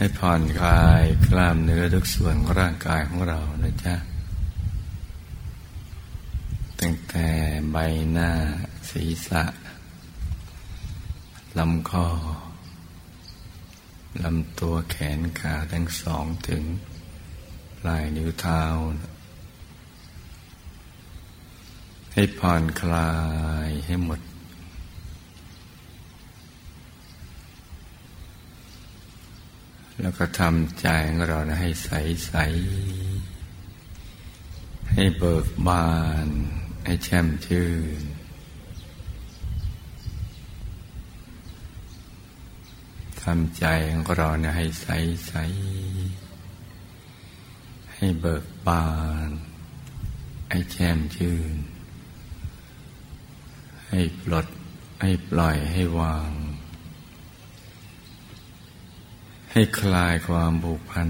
ให้ผ่อนคลายกล้ามเนื้อทุกส่วนของร่างกายของเรานะจ๊ะ ตั้งแต่ใบหน้า ศีรษะลำคอลำตัวแขนขาทั้งสองถึง ปลายนิ้วเท้า ให้ผ่อนคลายให้หมด แล้วก็ทำใจของเรานะให้ใสใส ให้เบิกบาน ให้แช่มชื่น ทำใจของเราเนี่ยให้ใสใส ให้เบิกบาน ให้แช่มชื่น ให้ปลด ให้ปล่อยให้วาง ให้คลายความผูกพัน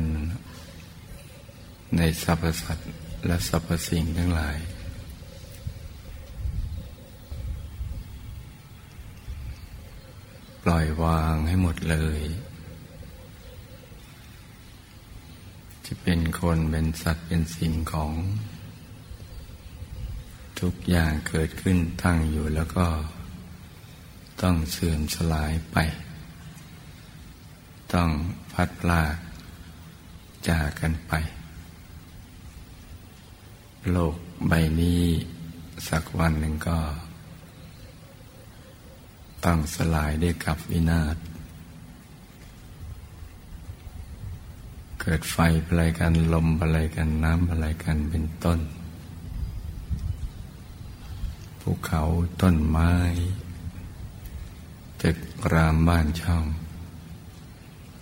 ในสรรพสัตว์และสรรพสิ่งทั้งหลาย ปล่อยวางให้หมดเลย จะเป็นคนเป็นสัตว์เป็นสิ่งของ ทุกอย่างเกิดขึ้นตั้งอยู่แล้วก็ต้องเสื่อมสลายไป ต้องพัดพลาจากกันไป โลกใบนี้สักวันหนึ่งก็ ต้องสลายด้วยกับวินาศเกิดไฟอะไรกันลมอะไรกันน้ำอะไรกันเป็นต้นภูเขาต้นไม้ ตึกรามบ้านช่อง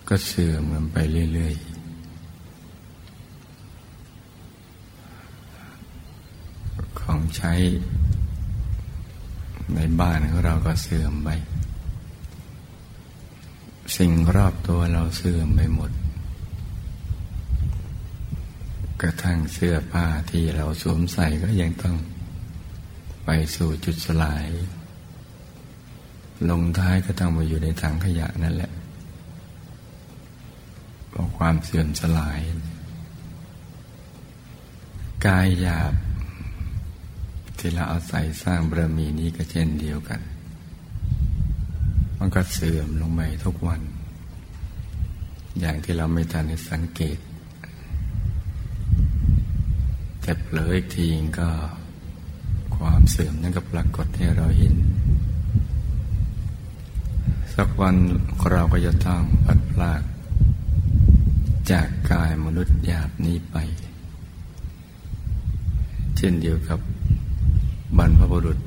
ก็เสื่อมมันไปเรื่อยๆ ของใช้ในบ้านของเราก็เสื่อมไป สิ่งรอบตัวเราเสื่อมไปหมด กระทั่งเสื้อผ้าที่เราสวมใส่ก็ยังต้องไปสู่จุดสลาย ลงท้ายก็ต้องมาอยู่ในถังขยะนั่นแหละ ราะความเสื่อมสลาย กายหยาบ ที่เราอาศัยสร้างบารมีนี้ก็เช่นเดียวกัน มันก็เสื่อมลงไปทุกวัน อย่างที่เราไม่ทันได้สังเกต แต่เผลออีกทีก็ความเสื่อมนั้นก็ปรากฏให้เราเห็น สักวันเราก็จะต้องพัดพลาก จากกายมนุษย์หยาบนี้ไป เช่นเดียวกับบรรพบุรุษ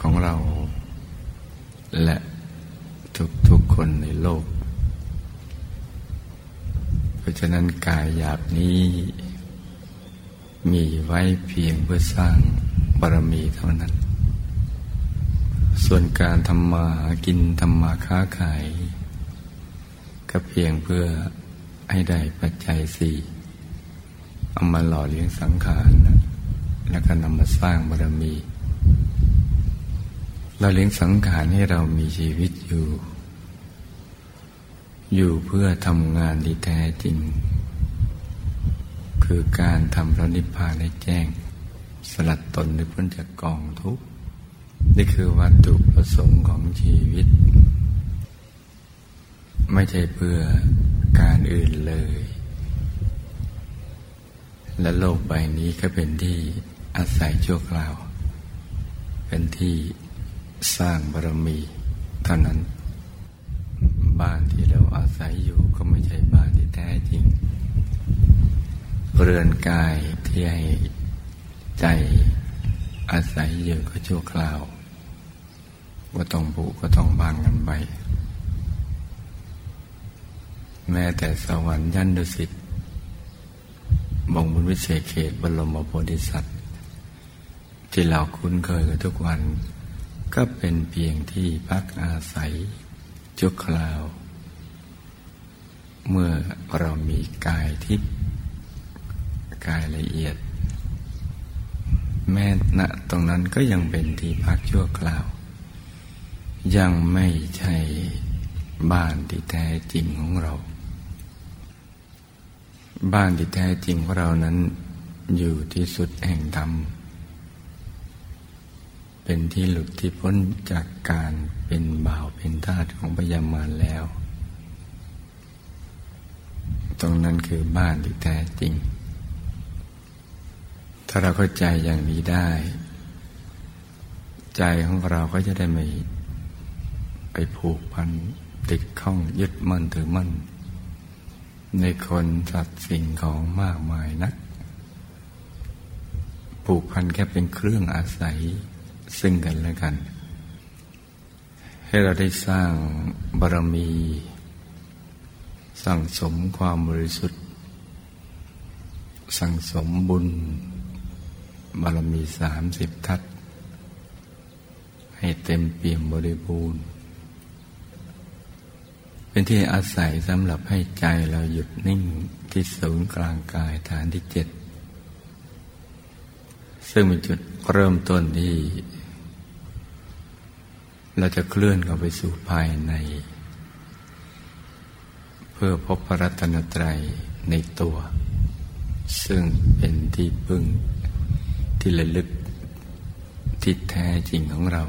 ของเรา และทุกๆคนในโลก เพราะฉะนั้นกายหยาบนี้มีไว้เพียงเพื่อสร้างบารมีเท่านั้น ส่วนการทำมากินทำมาค้าขาย ก็เพียงเพื่อ ให้ได้ปัจจัยสี่เอามาหล่อเลี้ยงสังขาร แล้วก็นำมาสร้างบารมี เราเลี้ยงสังขารให้เรามีชีวิตอยู่ อยู่เพื่อทำงานที่แท้จริง คือการทำพระนิพพานให้แจ้ง สลัดตนในพ้นจากกองทุกข์ นี่คือวัตถุประสงค์ของชีวิต ไม่ใช่เพื่อการอื่นเลย และโลกใบนี้ก็เป็นที่อาศัยชั่วคราว เป็นที่สร้างบารมีเท่านั้น บ้านที่เราอาศัยอยู่ก็ไม่ใช่บ้านที่แท้จริง เรือนกายที่ให้ใจอาศัยอยู่ก็ชั่วคราว ก็ต้องบุก็ต้องบางกันไป แม้แต่สวรรค์ยันดุสิตบงบุญวิเศษเขตบรมโพธิสัตว์ ที่เราคุ้นเคยกันทุกวัน ก็เป็นเพียงที่พักอาศัยจุกคราว เมื่อเรามีกายทิพย์กายละเอียด แม้ณตรงนั้นก็ยังเป็นที่พักชั่วคราว ยังไม่ใช่บ้านที่แท้จริงของเรา บ้านที่แท้จริงของเรานั้นอยู่ที่สุดแห่งธรรม เป็นที่หลุดที่พ้นจากการเป็นบ่าวเป็นทาสของพยามารแล้ว ตรงนั้นคือบ้านที่แท้จริง ถ้าเราเข้าใจอย่างนี้ได้ ใจของเราก็จะได้ไม่ไปผูกพันติดข้องยึดมั่นถือมั่น ในคนสัตว์สิ่งของมากมายนัก ผูกพันแค่เป็นเครื่องอาศัยซึ่งกันและกัน ให้เราได้สร้างบารมี สั่งสมความบริสุทธิ์ สั่งสมบุญ บารมีสามสิบทัศให้เต็มเปี่ยมบริบูรณ์ เป็นที่อาศัยสำหรับให้ใจเราหยุดนิ่งที่ศูนย์กลางกายฐานที่เจ็ดซึ่งเป็นจุดเริ่มต้นที่ เราจะเคลื่อนเข้าไปสู่ภายใน เพื่อพบพระรัตนตรัยในตัว ซึ่งเป็นที่พึ่งที่ระลึกที่แท้จริงของเรา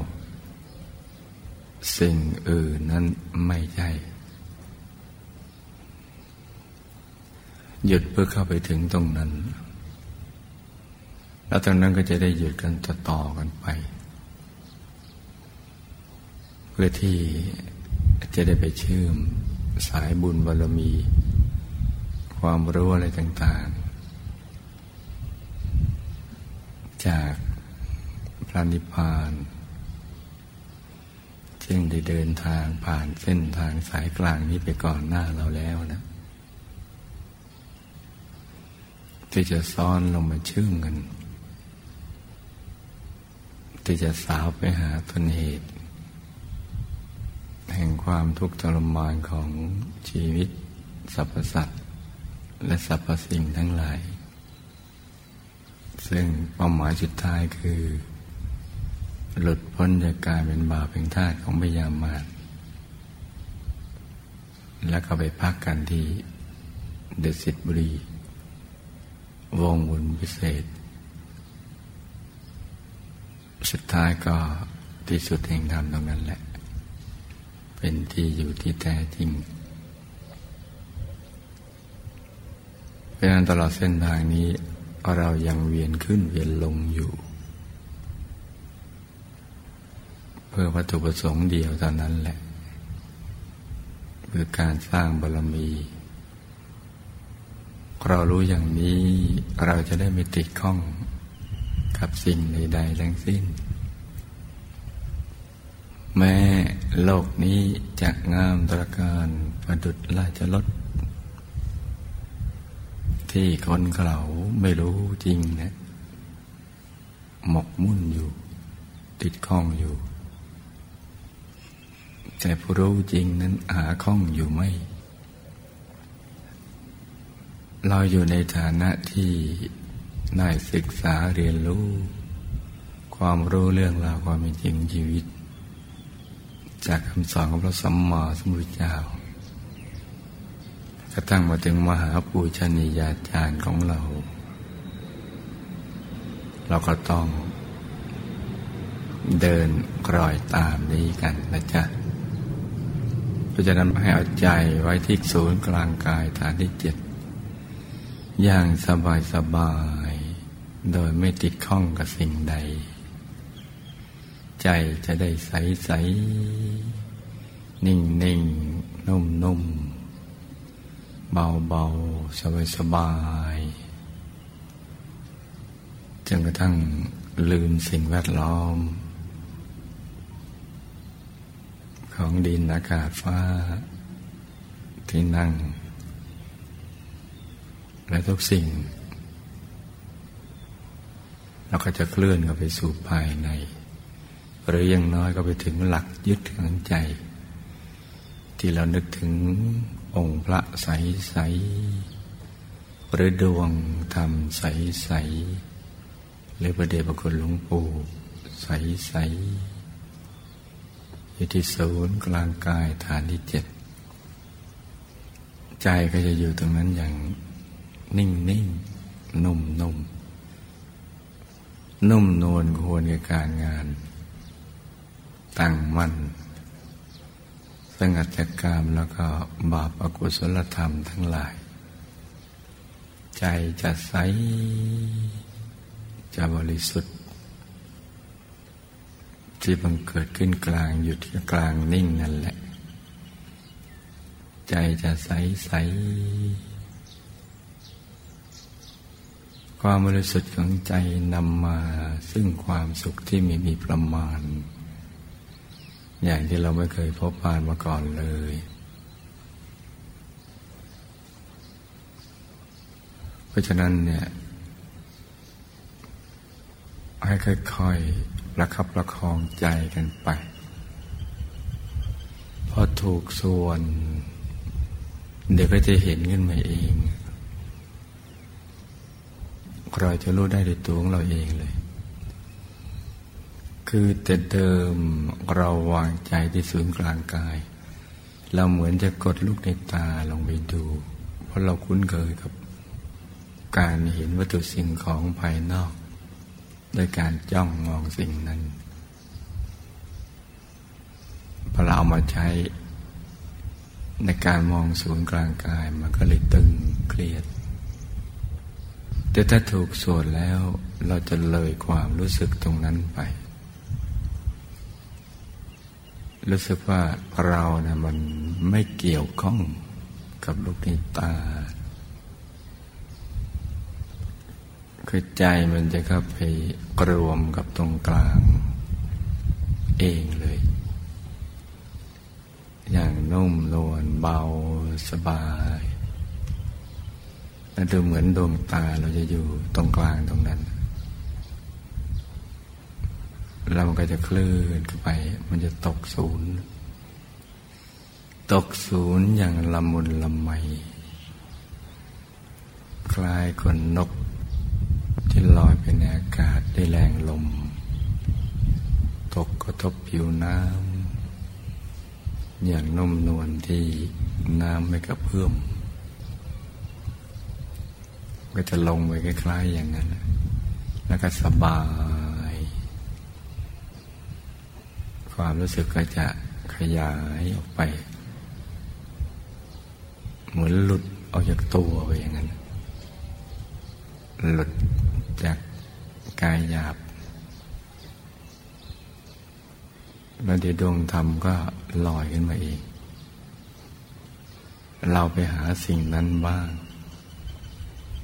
สิ่งอื่นนั้นไม่ใช่ หยุดเพื่อเข้าไปถึงตรงนั้น แล้วตรงนั้นก็จะได้หยุดกันต่อต่อกันไป เพื่อที่จะได้ไปเชื่อมสายบุญบารมี ความรู้อะไรต่าง ๆ จากพระนิพพานซึ่งได้เดินทางผ่านเส้นทางสายกลางนี้ไปก่อนหน้าเราแล้วนะ ที่จะซ้อนลงมาเชื่อมกัน ที่จะสาวไปหาต้นเหตุ แห่งความทุกข์ทรมานของชีวิตสรรพสัตว์และสรรพสิ่งทั้งหลาย ซึ่งเป้าหมายสุดท้ายคือ หลุดพ้นจากการเป็นบาปเป็นทาสของพยามารแล้วก็ไปพักกันที่เดสิตบุรี วงบุญพิเศษ สุดท้ายก็ที่สุดแห่งธรรมตรงนั้นแหละ เป็นที่อยู่ที่แท้จริงเพราะนั้นตลอดเส้นทางนี้เรายังเวียนขึ้นเวียนลงอยู่ เพื่อวัตถุประสงค์เดียวเท่านั้นแหละ คือการสร้างบารมี เรารู้อย่างนี้เราจะได้ไม่ติดข้องกับสิ่งใดๆทั้งสิ้น แม้โลกนี้จะงามตระการประดุดราชรถที่คนเขาไม่รู้จริงนะ หมกมุ่นอยู่ ติดข้องอยู่ แต่ผู้รู้จริงนั้นหาข้องอยู่ไม่ เราอยู่ในฐานะที่ได้ศึกษาเรียนรู้ ความรู้เรื่องราวความเป็นจริงชีวิต จากคำสอนของพระสัมมาสัมพุทธเจ้ากระทั่งมาถึงมหาปูชนียาจารย์ของเรา เราก็ต้องเดินกรอยตามนี้กันนะจ๊ะเพราะฉะนั้นให้เอาใจไว้ที่ศูนย์กลางกายฐานที่เจ็ด อย่างสบายสบาย โดยไม่ติดข้องกับสิ่งใด ใจจะได้ใสใส นิ่งนิ่งนุ่มนุ่มเบาเบาสบายสบายจนกระทั่งลืมสิ่งแวดล้อม ของดินอากาศฟ้า ที่นั่ง และทุกสิ่ง เราก็จะเคลื่อนเข้าไปสู่ภายใน หรืออย่างน้อยก็ไปถึงหลักยึดของใจ ที่เรานึกถึงองค์พระใสใสหรือดวงธรรมใสใสหรือประเดชพระคุณหลวงปู่ใสใสอยู่ที่ศูนย์กลางกายฐานที่เจ็ดใจก็จะอยู่ตรงนั้นอย่าง นิ่งนิ่งนุ่มนุ่มนุ่มนวลควรกับการงาน ตั้งมั่นสงัดจากกามแล้วก็บาปอกุศลธรรมทั้งหลาย ใจจะใส จะบริสุทธิ์ ที่บังเกิดขึ้นกลางอยู่ที่กลางนิ่งนั่นแหละ ใจจะใสใส ความบริสุทธิ์ของใจนำมาซึ่งความสุขที่ไม่มีประมาณ อย่างที่เราไม่เคยพบผ่านมาก่อนเลย เพราะฉะนั้นเนี่ย ให้ค่อยๆประคับประคองใจกันไป พอถูกส่วน เดี๋ยวก็จะเห็นขึ้นมาเอง เราจะรู้ได้ด้วยตัวของเราเองเลย คือแต่เดิมเราวางใจที่ศูนย์กลางกาย เราเหมือนจะกดลูกในตาลงไปดู เพราะเราคุ้นเคยกับ การเห็นวัตถุสิ่งของภายนอก โดยการจ้องมองสิ่งนั้นพอเราเอามาใช้ในการมองศูนย์กลางกายมันก็เลยตึงเครียด แต่ถ้าถูกสวดแล้วเราจะเลยความรู้สึกตรงนั้นไป รู้สึกว่าเรานะ่ะมันไม่เกี่ยวข้องกับลูกในตา คือใจมันจะเข้าไปรวมกับตรงกลาง เองเลย อย่างนุ่มนวลเบาสบาย แล้วดูเหมือนดวงตาเราจะอยู่ตรงกลางตรงนั้น เราก็จะเคลื่อนขึ้นไป มันจะตกศูนย์ ตกศูนย์อย่างละมุนละไม คล้ายคนนก ที่ลอยไปในอากาศได้แรงลม ตกกระทบผิวน้ำอย่างนุ่มนวลที่น้ำไม่กระเพื่อม ก็จะลงไปคล้ายๆอย่างนั้น แล้วก็สบาย ความรู้สึกก็จะขยายออกไป เหมือนหลุดออกจากตัวไปอย่างนั้น หลุดจากกายหยาบ แล้วเดี๋ยวดวงธรรมก็ลอยขึ้นมาเอง เราไปหาสิ่งนั้นบ้าง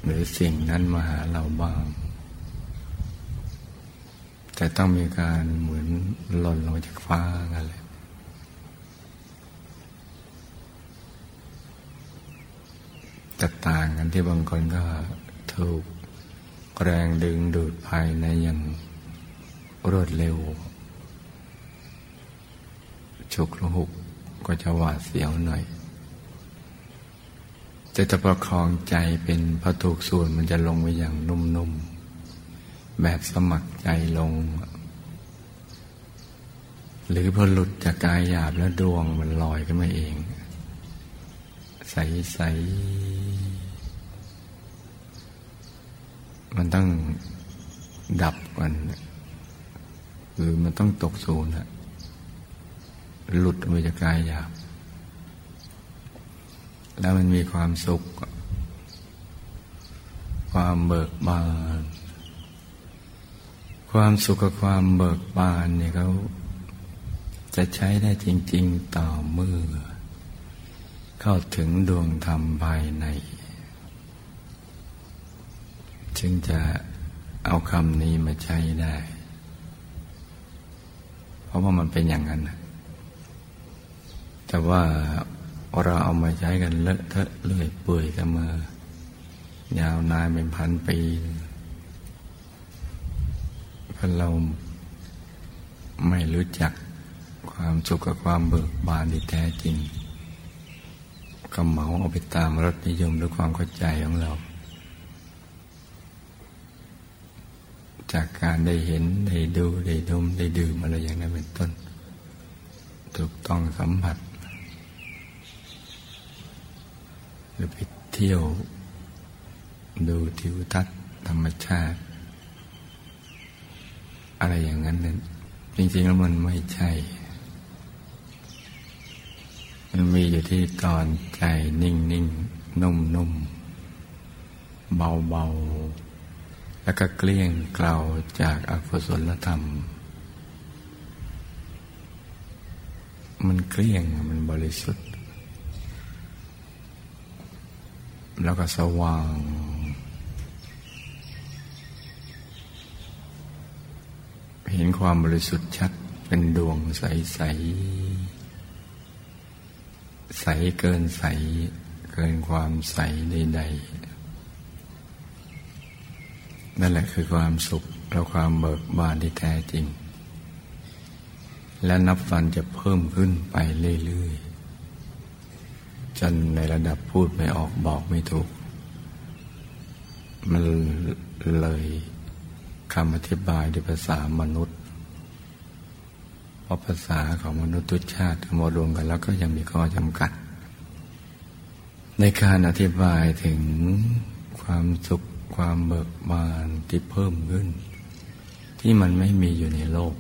หรือสิ่งนั้นมาหาเราบ้าง แต่ต้องมีการเหมือนหล่นลงจากฟ้ากันเลยแต่ต่างกันที่บางคนก็ถูกแรงดึงดูดภายในอย่างรวดเร็วฉุกระหุกก็จะหวาดเสียวหน่อย แต่จะประคองใจเป็นพระถูกส่วนมันจะลงไปอย่างนุ่มๆ แบบสมัครใจลง หรือพอหลุดจากกายหยาบแล้วดวงมันลอยขึ้นมาเอง ใสๆ มันต้องดับกันหรือมันต้องตกศูนย์หลุดออกไปจากกายหยาบ แล้วมันมีความสุข ความเบิกบาน ความสุขกับความเบิกบานเนี่ยเขาจะใช้ได้จริง ๆ ต่อเมื่อ เข้าถึงดวงธรรมภายใน จึงจะเอาคำนี้มาใช้ได้ เพราะว่ามันเป็นอย่างนั้น แต่ว่า เราเอามาใช้กันเลอะเทอะเลื่อยเปื่อยกันมายาวนานเป็นพันปีเพราะเราไม่รู้จักความสุขกับความเบิกบานที่แท้จริงก็เหมาเอาไปตามรสนิยมด้วยความเข้าใจของเรา จากการได้เห็น ได้ดู ได้ดม ได้ดื่มอะไรอย่างนั้นเป็นต้น ถูกต้องสัมผัส หรือไปเที่ยว ดูทิวทัศน์ธรรมชาติ อะไรอย่างนั้นนั้นจริงๆแล้วมันไม่ใช่ มันมีอยู่ที่ตอนใจนิ่งนิ่งนุ่มนุ่มเบาเบาแล้วก็เกลี้ยงเกลาจากอกุศลธรรม มันเกลี้ยงมันบริสุทธิ์ แล้วก็สว่าง เห็นความบริสุทธิ์ชัดเป็นดวงใสๆใสเกินใส เกินความใสใดๆนั่นแหละคือความสุขและความเบิกบานที่แท้จริง และนับวันจะเพิ่มขึ้นไปเรื่อยๆ จนในระดับพูดไม่ออกบอกไม่ถูก มันเลยคำอธิบายด้วยภาษามนุษย์ เพราะภาษาของมนุษย์ทุกชาติมารวมกันแล้วก็ยังมีข้อจำกัด ในการอธิบายถึงความสุขความเบิกบานที่เพิ่มขึ้น ที่มันไม่มีอยู่ในโลก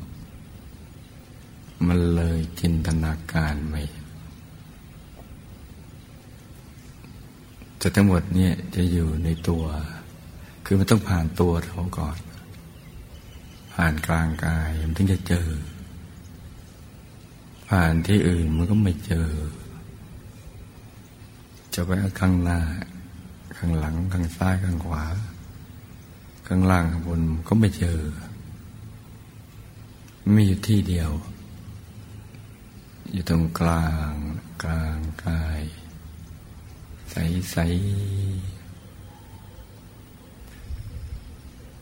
มันเลยจินตนาการไม่ แต่ทั้งหมดเนี่ยจะอยู่ในตัว คือมันต้องผ่านตัวเขาก่อน ผ่านกลางกายมันถึงจะเจอ ผ่านที่อื่นมันก็ไม่เจอ จะไปข้างหน้า ข้างหลัง ข้างซ้าย ข้างขวา ข้างล่างข้างบนก็ไม่เจอมีอยู่ที่เดียว อยู่ตรงกลาง กลางกาย ใสใส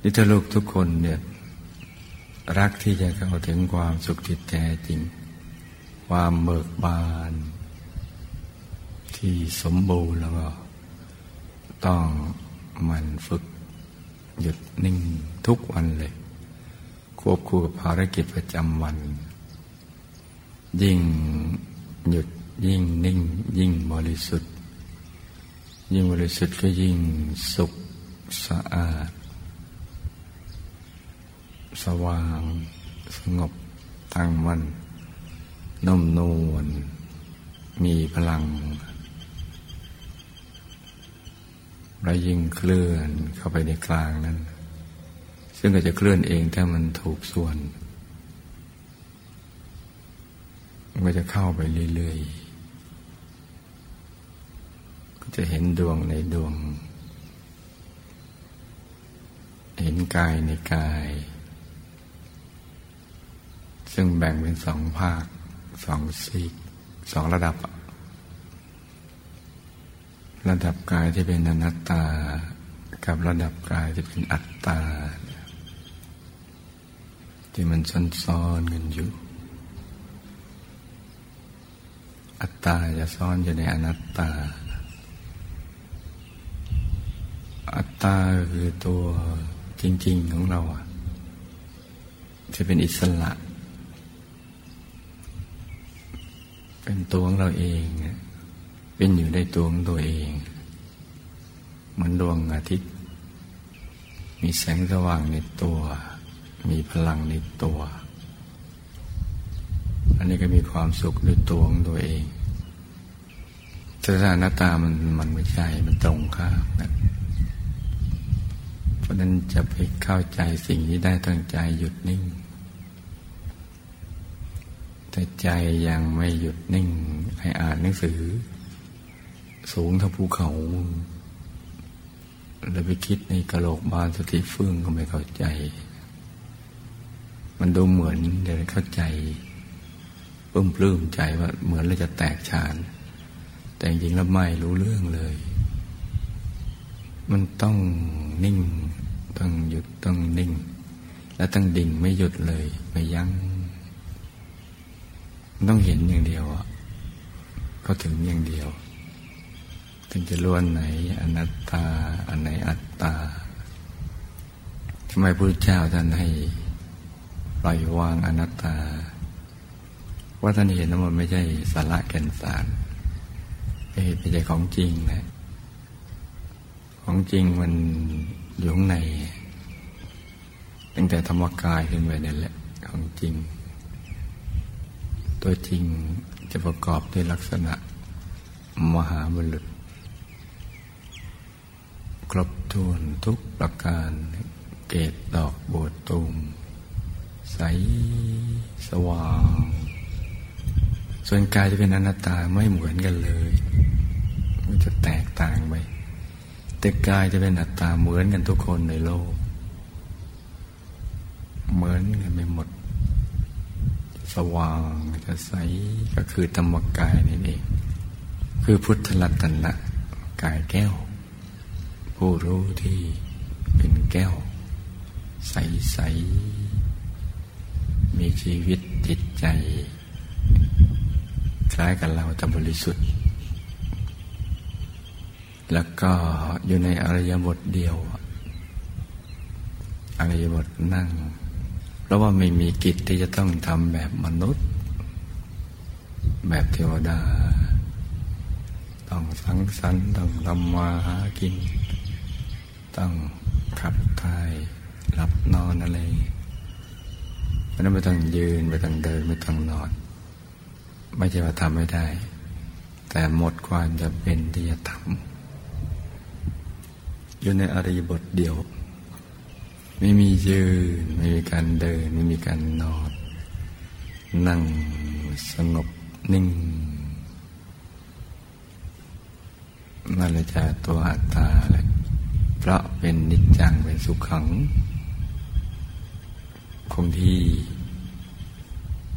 นี่ถ้าลูกทุกคนเนี่ย รักที่จะเข้าถึงความสุขที่แท้จริง ความเบิกบาน ที่สมบูรณ์แล้วก็ ต้องมันฝึก หยุดนิ่งทุกวันเลย ควบคู่กับภารกิจประจำวัน ยิ่งหยุดยิ่งนิ่ง ยิ่งบริสุทธิ ยิ่งบริสุทธิ์ก็ยิ่งสุขสะอาด สว่าง สงบตั้งมั่นนุ่มนวลมีพลังและยิ่งเคลื่อนเข้าไปในกลางนั้น ซึ่งก็จะเคลื่อนเองถ้ามันถูกส่วน มันก็จะเข้าไปเรื่อยๆ ก็จะเห็นดวงในดวง เห็นกายในกาย ซึ่งแบ่งเป็นสองภาคสองซีกสองระดับ ระดับกายที่เป็นอนัตตา กับระดับกายที่เป็นอัตตา ที่มันซ้อนๆกันอยู่อัตตาจะซ่อนอยู่ในอนัตตา อัตตาคือตัวจริง ๆ ของเราอะจะเป็นอิสระ เป็นตัวของเราเอง เป็นอยู่ในตัวของตัวเอง เหมือนดวงอาทิตย์ มีแสงสว่างในตัว มีพลังในตัว อันนี้ก็มีความสุขในตัวของตัวเองสถานตามันมันไม่ใช่ มันตรงข้ามนะ ราะนั้นจะไปเข้าใจสิ่งที่ได้ตั้งใจหยุดนิ่ง แต่ใจยังไม่หยุดนิ่งให้อ่านหนังสือ สูงเท่าภูเขา แล้วไปคิดในกระโหลกบานสติเฟื่องก็ไม่เข้าใจ มันดูเหมือนเดี๋ยวเข้าใจปลื้มปลื้มใจว่าเหมือนเราจะแตกฉาน แต่จริงแล้วไม่รู้เรื่องเลย มันต้องนิ่ง ต้องหยุดต้องนิ่ง แล้วต้องดิ่งไม่หยุดเลยไม่ยัง้ง ต้องเห็นอย่างเดียวอะเขาถึงอย่างเดียว ถึงจะล้วนไหนอนัตตา อันไหนอัตตาทำไมพระเจ้าท่านให้ปล่อยวางอนัตตา ว่าท่านเห็นว่ามันไม่ใช่สาระแก่นสารไม่ใช่ของจริงนะของจริงมัน อยู่ข้างใน ตั้งแต่ธรรมกายขึ้นไปนั่นแหละของจริง ตัวจริงจะประกอบด้วยลักษณะมหาบุรุษ ครบถ้วนทุกประการ เกตดอกโบดตูม ใสสว่าง ส่วนกายจะเป็นอนัตตาไม่เหมือนกันเลย มันจะแตกต่างไป แต่กายจะเป็นอัตตาเหมือนกันทุกคนในโลก เหมือนกันไปหมด สว่างจะใสก็คือธรรมกายนี่เอง คือพุทธลัตนะกายแก้ว ผู้รู้ที่เป็นแก้ว ใสใสมีชีวิตจิตใจ คล้ายกับเราแต่บริสุทธิ์ แล้วก็อยู่ในอริยบทเดียวอริยบทนั่ง เพราะว่าไม่มีกิจที่จะต้องทำแบบมนุษย์ แบบเทวดา ต้องสังสรรค์ต้องทำมาหากิน ต้องขับถ่ายหลับนอนอะไรเพราะนั้นไม่ต้องยืนไม่ต้องเดินไม่ต้องนอน ไม่ใช่ว่าทำไม่ได้ แต่หมดความจะเป็นที่จะทำ อยู่ในอริยบทเดียว ไม่มียืน ไม่มีการเดิน ไม่มีการนอน นั่งสงบนิ่งนั่นแหละจะตัวอัตตาแหละเพราะเป็นนิจจังเป็นสุขขัง คงที่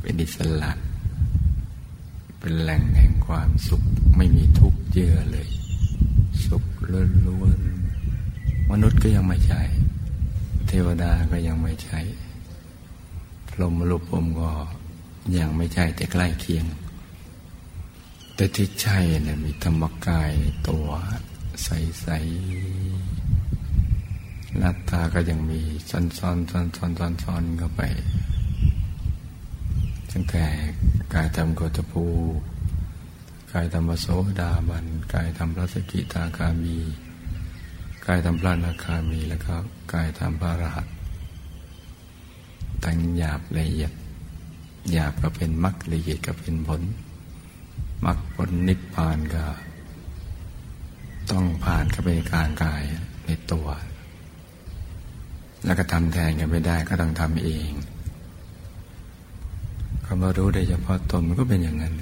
เป็นอิสระเป็นแหล่งแห่งความสุขไม่มีทุกข์เยื่อเลย สุขล้วน มนุษย์ก็ยังไม่ใช่ เทวดาก็ยังไม่ใช่พรหมรูปผมก็ยังไม่ใช่แต่ใกล้เคียง แต่ที่ใช่เนี่ยมีธรรมกายตัวใสๆหน้าตาก็ยังมีซ้อนซ้อนซ้อนซ้อนซ้อนซ้อนเข้าไปตั้งแต่กายธรรมโกตภูกายธรรมโสดาบัน กายธรรมพระสกิตาคามี กายทำพระนาคามีแล้วก็กายทำพระรหัสตั้งหยาบละเอียดหยาบก็เป็นมรรคละเอียดก็เป็นผลมรรคผลนิพพานก็ต้องผ่านเข้าไปกางกายในตัว แล้วก็ทำแทนกันไม่ได้ก็ต้องทำเองคำว่ารู้ได้เฉพาะตนมันก็เป็นอย่างนั้น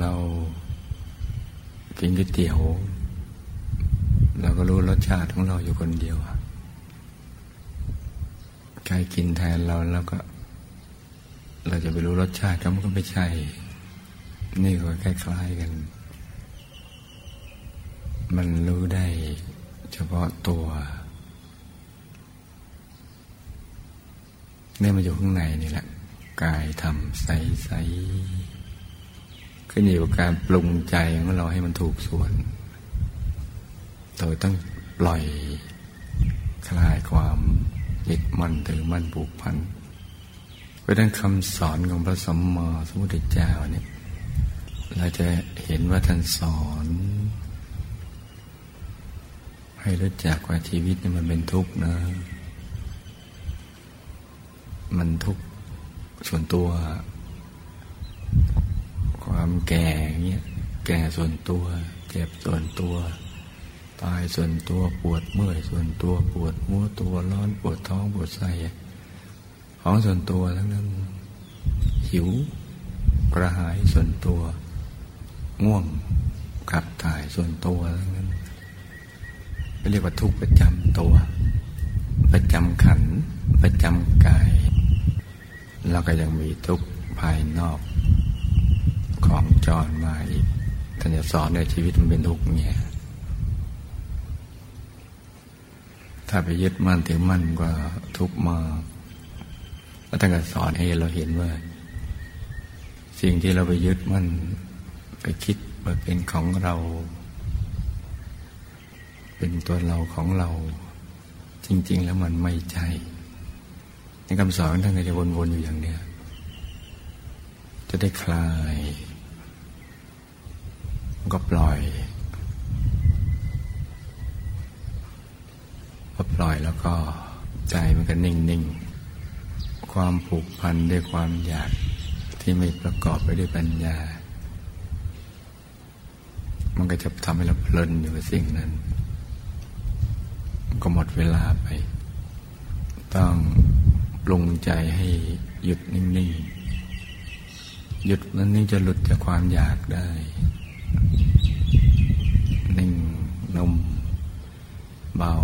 เรากินก๋วยเตี๋ยว เราก็รู้รสชาติของเราอยู่คนเดียวใครกินแทนเราแล้วก็ เราจะไปรู้รสชาติก็มันก็ไม่ใช่ นี่ก็คล้ายๆกัน มันรู้ได้เฉพาะตัวเนี่ยมันอยู่ข้างในนี่แหละ กายทำใสๆขึ้นอยู่กับการปรุงใจของเราให้มันถูกส่วน โดยต้องปล่อยคลายความยึดมั่นถือมั่นผูกพันเพราะนั้นคำสอนของพระสัมมาสัมพุทธเจ้าเนี่ยเราจะเห็นว่าท่านสอน ให้รู้จักว่าชีวิตนี่มันเป็นทุกข์นะ มันทุกข์ส่วนตัว ความแก่เงี้ยแก่ส่วนตัว เจ็บส่วนตัว ตายส่วนตัวปวดเมื่อยส่วนตัวปวดหัวตัวร้อนปวดท้องปวดไส้ของส่วนตัวทั้งนั้น หิวกระหายส่วนตัว ง่วงขับถ่ายส่วนตัวทั้งนั้นเรียกว่าทุกข์ประจำตัว ประจำขัน ประจำกายแล้วก็ยังมีทุกภายนอกของจรมาอีกท่านจะสอนในชีวิตมันเป็นทุกข์เนี่ย ถ้าไปยึดมั่นถือมั่นก็ทุกมากแล้วท่านก็สอนให้เราเห็นว่า สิ่งที่เราไปยึดมั่น ไปคิดว่าเป็นของเรา เป็นตัวเราของเรา จริง ๆ แล้วมันไม่ใช่ในคำสอนท่านก็จะวนๆอยู่อย่างเนี้ยจะได้คลายก็ปล่อย อปล่อยแล้วก็ใจมันก็นิ่งๆ ความผูกพันด้วยความอยากที่ไม่ประกอบไปด้วยปัญญา มันก็จะทำให้เราเพลินอยู่กับสิ่งนั้น ก็หมดเวลาไป ต้องปรุงใจให้หยุดนิ่งๆ หยุดนั้นนี่จะหลุดจากความอยากได้นิ่งนุ่ม เบา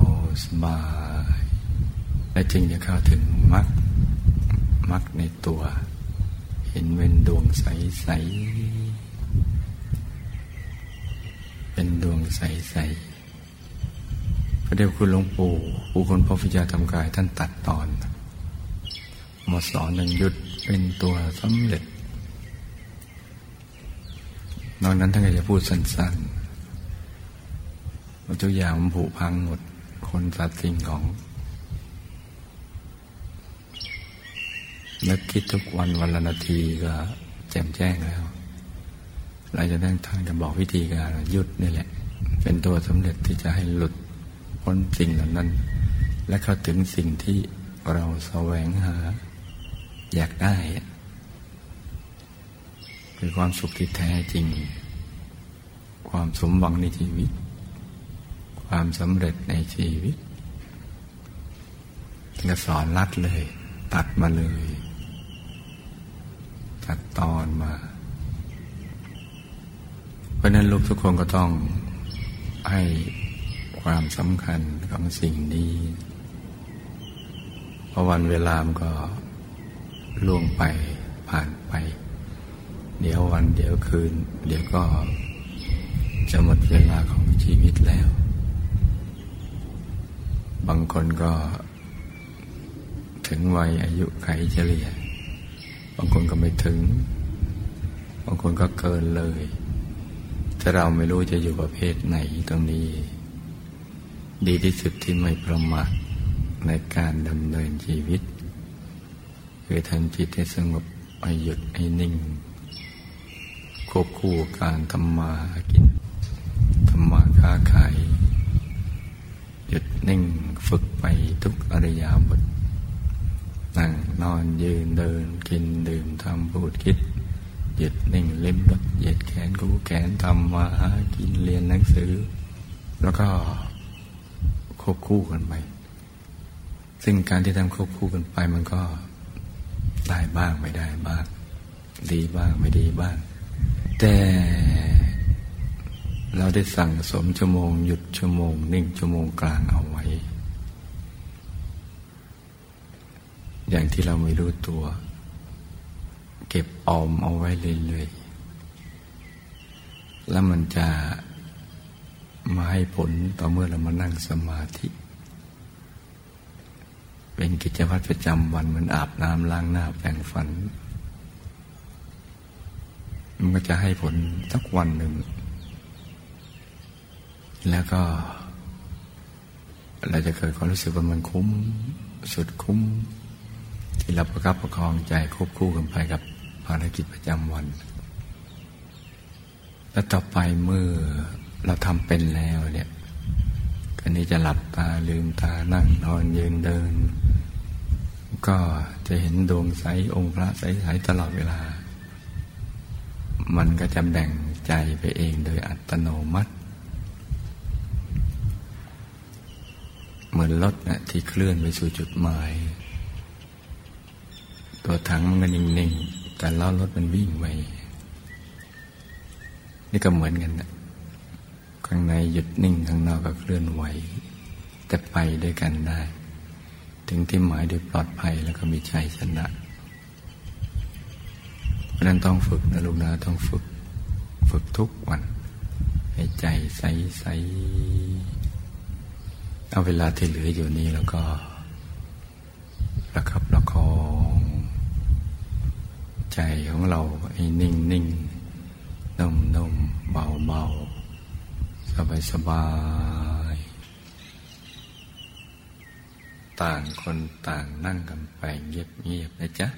สบาย และจึงจะเข้าถึงมรรคมรรคในตัว เห็นเป็นดวงใส ๆ เป็นดวงใส ๆ พระเดชคุณหลวงปู่ผู้คนพระพิจารทำกายท่านตัดตอนมาสอนหนึ่งยุดเป็นตัวสำเร็จ นอกนั้นท่านก็จะพูดสั้น ๆ ทุกอย่างมันผุพังหมด คนสัตว์สิ่งของ นึกคิดทุกวันวันละนาทีก็แจ่มแจ้งแล้วเราจะได้ทางจะบอกวิธีการยุดนี่แหละ เป็นตัวสำเร็จที่จะให้หลุดพ้นสิ่งเหล่านั้น และเข้าถึงสิ่งที่เราแสวงหา อยากได้คือความสุขที่แท้จริง ความสมหวังในชีวิต ความสำเร็จในชีวิตจะสอนรัดเลย ตัดมาเลย ตัดตอนมา เพราะนั้นลูกทุกคนก็ต้องให้ความสำคัญของสิ่งนี้ เพราะวันเวลามันก็ล่วงไปผ่านไป เดี๋ยววันเดี๋ยวคืน เดี๋ยวก็จะหมดเวลาของชีวิตแล้ว บางคนก็ถึงวัยอายุไขเฉลี่ย บางคนก็ไม่ถึง บางคนก็เกินเลย ถ้าเราไม่รู้จะอยู่ประเภทไหนตรงนี้ ดีที่สุดที่ไม่ประมาทในการดำเนินชีวิต คือทำจิตให้สงบให้หยุดให้นิ่ง ควบคู่การทำมากินทำมาค้าขายหยุดนิ่ง ฝึกไปทุกอริยาบทนั่งนอนยืนเดินกินดื่มทำพูดคิดหยุดนิ่งเล็บรถเหยียดแขนกูแขนทำมาหากินเรียนหนังสือ แล้วก็ควบคู่กันไป ซึ่งการที่ทำควบคู่กันไปมันก็ได้บ้างไม่ได้บ้าง ดีบ้างไม่ดีบ้าง แต่เราได้สั่งสมชั่วโมง หยุดชั่วโมง นิ่งชั่วโมงกลางเอาไว้ อย่างที่เราไม่รู้ตัว เก็บออมเอาไว้เรื่อยๆแล้วมันจะมาให้ผลต่อเมื่อเรามานั่งสมาธิ เป็นกิจวัตรประจำวันมันอาบน้ำล้างหน้าแปรงฟัน มันก็จะให้ผลสักวันหนึ่ง แล้วก็ เราจะเกิดความรู้สึกว่ามันคุ้ม สุดคุ้ม ที่เราประคับประคองใจควบคู่กันไปกับภารกิจประจำวัน แล้วต่อไปเมื่อเราทำเป็นแล้วเนี่ยกันนี้จะหลับตาลืมตานั่งนอนยืนเดิน ก็จะเห็นดวงใสองค์พระใสๆตลอดเวลา มันก็จะแบ่งใจไปเองโดยอัตโนมัติ เหมือนรถนะที่เคลื่อนไปสู่จุดหมาย ตัวถังมันก็นิ่งๆแต่ล้อรถมันวิ่งไปนี่ก็เหมือนกันนะข้างในหยุดนิ่งข้างนอกก็เคลื่อนไหว แต่ไปด้วยกันได้ ถึงที่หมายโดยปลอดภัยแล้วก็มีชัยชนะเพราะนั้นต้องฝึกนะลูกนะต้องฝึก ฝึกทุกวัน ให้ใจใสๆเอาเวลาที่เหลืออยู่นี้แล้วก็ประคับประ ใจของเราให้นิ่งนิ่งนุ่มนุ่มเบาเบาสบายสบาย ต่างคนต่างนั่งกันไปเงียบเงียบนะจ๊ะ